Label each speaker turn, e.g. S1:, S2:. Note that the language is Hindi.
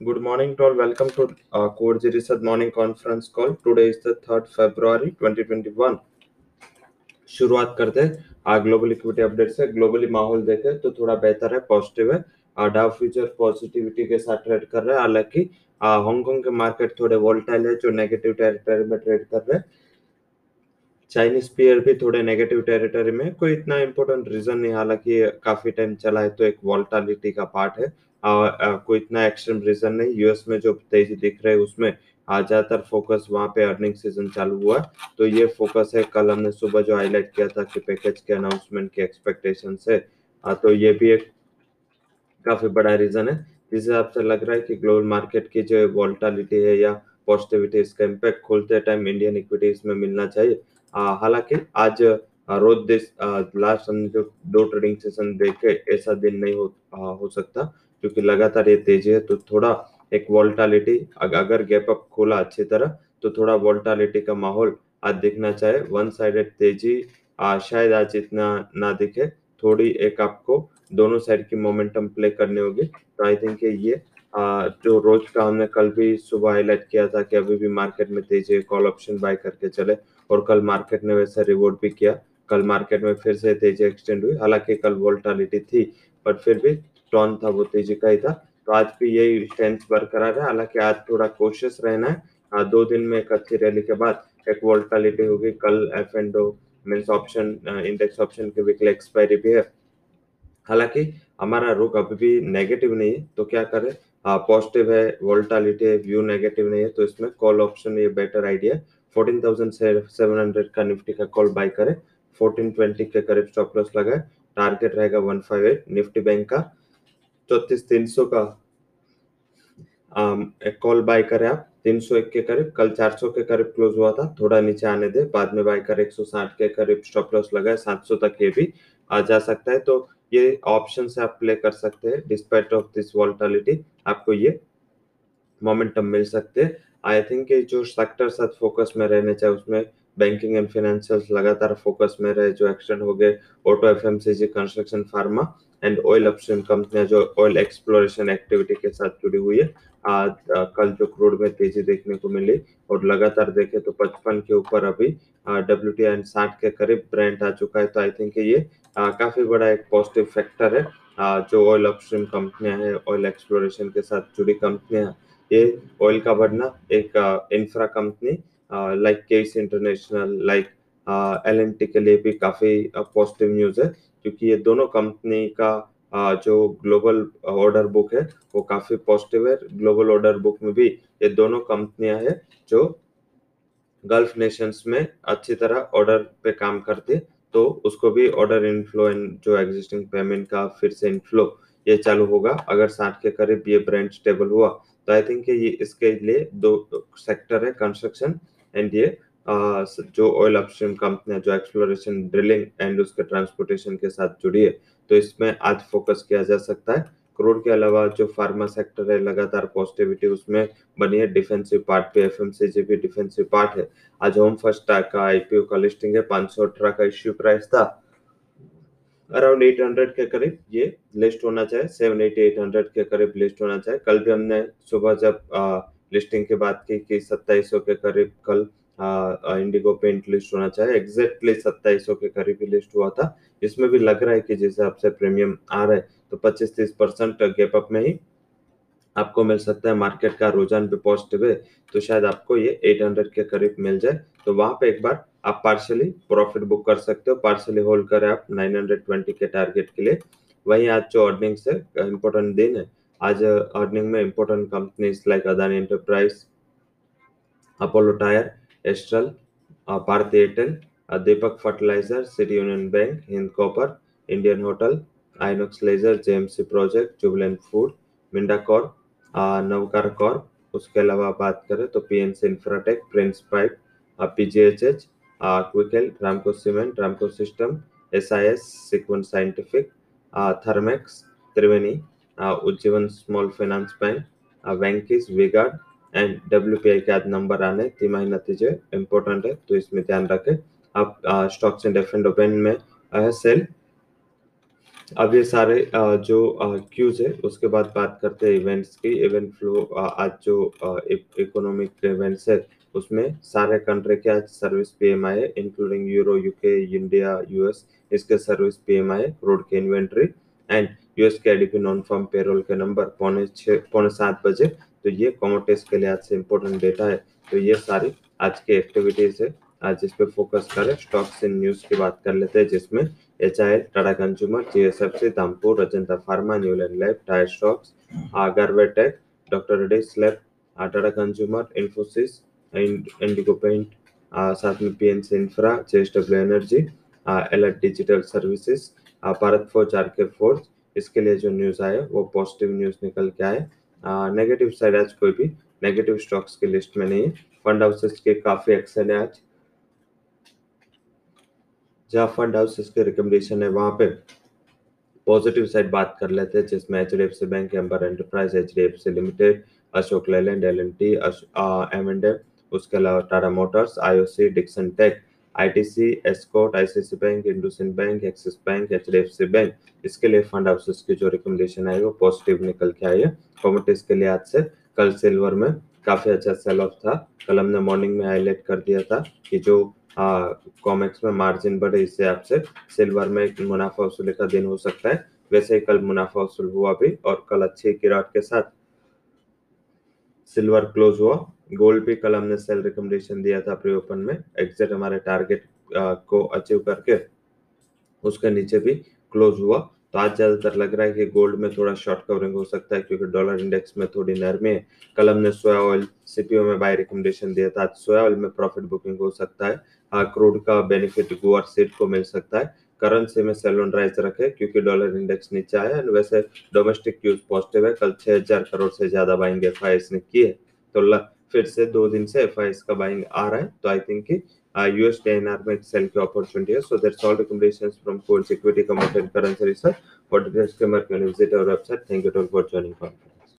S1: Good morning to all. Welcome to uh, Code Research Morning Conference Call. Today is the 3rd February 2021. शुरुआत करते हैं ग्लोबल इक्विटी अपडेट से ग्लोबली माहौल देखे तो थोड़ा बेहतर है पॉजिटिव है डाउ फ्यूचर पॉजिटिविटी के साथ ट्रेड कर रहे हैं हालाँकि हांगकांग के मार्केट थोड़े वोल्टाइल है जो नेगेटिव टेरिटरी में ट्रेड कर रहे हैं चाइनीज़ पेयर भी थोड़े नेगेटिव टेरिटरी में कोई इतना इंपॉर्टेंट रीजन नहीं हालाँकि काफ़ी टाइम चला है तो एक वोल्टालिटी का पार्ट है कोई इतना एक्सट्रीम रीजन नहीं। यूएस में जो तेज़ी दिख रहे है उसमें ज़्यादातर फोकस वहाँ पे अर्निंग सीज़न चालू हुआ। तो ये फोकस है कल हमने सुबह जो हाईलाइट किया था कि पैकेज के अनाउंसमेंट की एक्सपेक्टेशन से तो ये भी एक काफ़ी बड़ा रीजन है। जिस हिसाब से लग रहा है कि ग्लोबल मार्केट की जो वोल्टालिटी है या पॉजिटिविटी इसका इम्पैक्ट खोलते टाइम इंडियन इक्विटीज में मिलना चाहिए। हालाँकि आज रोज दिस लास्ट हम जो दो ट्रेडिंग सेशन देखे ऐसा दिन नहीं हो आ, हो सकता। क्योंकि लगातार ये तेज़ी है तो थोड़ा एक वोल्टालिटी अगर गैप अप खोला अच्छी तरह तो थोड़ा वोल्टालिटी का माहौल आज दिखना चाहिए। वन साइडेड तेज़ी आ, शायद आज इतना ना दिखे। थोड़ी एक आपको दोनों साइड की मोमेंटम प्ले करनी होगी। तो आई थिंक ये आ, जो रोज का हमने कल भी सुबह हाईलाइट किया था कि अभी भी मार्केट में तेज़ी कॉल ऑप्शन बाय करके चले। और कल मार्केट ने वैसा रिवॉर्ड भी किया। कल मार्केट में फिर से तेज़ी एक्सटेंड हुई। हालाँकि कल वोल्टालिटी थी पर फिर भी टॉन था वो तेज़ी का ही था। तो आज भी यही स्ट्रेंथ बरकरार है। हालाँकि आज थोड़ा कोशिश रहना है। दो दिन में एक अच्छी रैली के बाद एक वोल्टालिटी होगी। कल F and means option index option के वीकली एक्सपायरी भी है। हालाँकि हमारा रुख अभी भी नेगेटिव नहीं है। तो क्या करें? पॉजिटिव है वोल्टालिटी है व्यू नेगेटिव नहीं है। तो इसमें कॉल ऑप्शन ये बेटर आइडिया है। 14,700 का निफ्टी का कॉल बाय करें। 1420 के करीब स्टॉप लॉस लगाए। टारगेट रहेगा 158 निफ्टी बैंक का। चौतीस, तीन सौ का एक कॉल बाय करें आप। 301 के करीब, कल 400 के करीब क्लोज हुआ था। थोड़ा नीचे आने दे, बाद में बाय कर। 160 के करीब स्टॉप लॉस लगाए। 700 तक ये भी आ जा सकता है। तो ये ऑप्शन से आप प्ले कर सकते हैं। डिस्पाइट ऑफ़ दिस वॉल्टालिटी आपको ये मोमेंटम मिल सकते हैं। आई थिंक जो सेक्टर साथ फोकस में रहने चाहिए, उसमें बैंकिंग एंड फाइनेंशियल लगातार फोकस में रहे। जो एक्सटेंड हो गए auto F construction pharma and oil upstream कंपनियाँ जो ऑयल एक्सप्लोरेशन एक्टिविटी के साथ जुड़ी हुई है। आज कल जो क्रूड में तेज़ी देखने को मिली और लगातार देखे तो पचपन के ऊपर अभी डब्ल्यू टी एंड साठ के करीब ब्रांड आ चुका है। तो आई थिंक ये आ, काफ़ी बड़ा एक पॉजिटिव फैक्टर है। आ, जो ऑयल अपस्ट्रीम कंपनियाँ हैं ऑयल एक्सप्लोरेशन के साथ जुड़ी कंपनियाँ ये ऑयल का बढ़ना एक infra company like KEC international like L N T के लिए भी काफ़ी पॉजिटिव न्यूज़ है। क्योंकि ये दोनों कंपनी का जो ग्लोबल ऑर्डर बुक है, वो काफ़ी पॉजिटिव है। ग्लोबल ऑर्डर बुक में भी ये दोनों कंपनियाँ हैं जो गल्फ नेशंस में अच्छी तरह ऑर्डर पे काम करती तो उसको भी ऑर्डर इनफ्लो एंड जो एग्जिस्टिंग पेमेंट का फिर से इनफ्लो ये चालू होगा। अगर साठ के करीब ये ब्रांड स्टेबल हुआ तो आई थिंक ये इसके लिए दो सेक्टर है कंस्ट्रक्शन एंड ये जो ऑयल अपस्ट्रीम कंपनियाँ जो एक्सप्लोरेशन ड्रिलिंग एंड उसके ट्रांसपोर्टेशन के साथ जुड़ी है तो इसमें आज फोकस किया जा सकता है। क्रूड के अलावा जो फार्मा सेक्टर है लगातार पॉजिटिविटी उसमें बनी है। डिफेंसिव पार्ट पे एफ़ भी डिफेंसिव पार्ट है। आज होम फ़र्स्ट का आईपीओ का लिस्टिंग है पाँच सौ अठारह का इश्यू प्राइस था। अराउंड 800 के करीब ये लिस्ट होना चाहिए। सेवन एटी एट हंड्रेड के करीब लिस्ट होना चाहिए। कल भी हमने सुबह जब आ, लिस्टिंग की बात की कि सत्ताईस के करीब कल इंडिगो पेंट लिस्ट होना चाहिए। एग्जैक्टली सत्ताईस के करीब लिस्ट हुआ था। इसमें भी लग रहा है कि जिस हिसाब से प्रीमियम आ रहा है तो पच्चीस तीस परसेंट गैप अप में ही आपको मिल सकता है। मार्केट का रुझान भी पॉजिटिव है तो शायद आपको ये 800 के करीब मिल जाए। तो वहाँ पे एक बार आप पार्शली प्रॉफिट बुक कर सकते हो। पार्शली होल्ड करें आप 920 के टारगेट के लिए। वहीं आज जो अर्निंग्स है इम्पोर्टेंट दिन है। आज अर्निंग में important companies like Adani enterprise Apollo tyre Astral Bharti Airtel Deepak fertilizer city union bank Hind copper Indian hotel Inox leisure JMC project Jubilant food Minda corp Navkar corp उसके अलावा बात करें तो P N C Infratech Prince pipe P G H H क्विकल Ramco cement Ramco system S I S sequence scientific Thermax Triveni Ujjivan small finance bank Venky's V Guard and W P के नंबर आने तिमाही नतीजे इंपॉर्टेंट है तो इसमें ध्यान रखें। आप स्टॉक्स एंड एंड ओपन में है सेल अब ये सारे जो क्यूज है, उसके बाद बात करते हैं इवेंट्स की। इवेंट फ्लो आज जो इकोनॉमिक इवेंट्स है, उसमें सारे कंट्री के आज सर्विस पी एम पीएमआई है including euro UK India US इसके service P M PMI road के इन्वेंट्री एंड यूएस के एडीपी नॉन फॉर्म पेरोल के नंबर पौने छः, पौने सात बजे। तो ये कॉमोटेस के लिए आज से इम्पोर्टेंट डेटा है। तो ये सारी आज की एक्टिविटीज़ है। आज इस पे फोकस करें। स्टॉक्स इन न्यूज़ की बात कर लेते हैं, जिसमें H I L Tata consumer G S F C Dhampur Ajanta pharma Neuland lab tyre stocks Garware tech doctor Reddy's lab Tata consumer Infosys IndiGo paint साथ में PNC infra JSW energy alert digital services Bharat forge R K forge इसके लिए जो न्यूज़ आए वो पॉजिटिव न्यूज़ निकल के आए नेगेटिव साइड आज कोई भी नेगेटिव स्टॉक्स की लिस्ट में नहीं है। फंड हाउसेस के काफ़ी एक्शन है आज। जहाँ फंड हाउसेस के रिकमेंडेशन है, वहाँ पे पॉजिटिव साइड बात कर लेते हैं, जिसमें H D F C bank Amber enterprise H D F C limited Ashok Leyland L N T M and उसके अलावा Tata motors IOC Dixon tech ITC Escort ICC bank IndusInd bank Axis bank H bank इसके लिए फंड हाउसेस की जो रिकमेंडेशन आई वो पॉजिटिव निकल के आई है। कॉमोडिटीज के लिए आज से कल सिल्वर में काफ़ी अच्छा सेल ऑफ़ था। कल हमने मॉर्निंग में हाईलाइट कर दिया था कि जो कॉमेक्स में मार्जिन बढ़े, इससे आपसे सिल्वर में एक मुनाफा वसूली का दिन हो सकता है। वैसे ही कल मुनाफा वसूल हुआ भी और कल अच्छी गिरावट के साथ सिल्वर क्लोज हुआ। गोल्ड भी कल हमने सेल रिकमेंडेशन दिया था प्री ओपन में। एग्जिट हमारे टारगेट को अचीव करके उसके नीचे भी क्लोज हुआ। तो आज ज़्यादातर लग रहा है कि गोल्ड में थोड़ा शॉर्ट कवरिंग हो सकता है, क्योंकि डॉलर इंडेक्स में थोड़ी नरमी है। कल हमने सोया ऑयल सीपीओ में बाय रिकमेंडेशन दिया था। आज सोया ऑयल में प्रॉफिट बुकिंग हो सकता है। क्रूड का बेनिफिट गुआर सीट को मिल सकता है। करंसी में सेलोन राइज रखे, क्योंकि डॉलर इंडेक्स नीचे आया एंड वैसे डोमेस्टिक क्यूज पॉजिटिव है। कल छह हज़ार करोड़ से ज़्यादा बाइंग एफ़ आई एस ने की है तो फिर से दो दिन से एफ़ आई एस का बाइंग आ रहा है। तो आई थिंक यूएस डेनआर में सेल की अपॉर्चुनिटी है। So that's all recommendation from cold equity commodity currency research for details के market visit our website thank you all for joining conference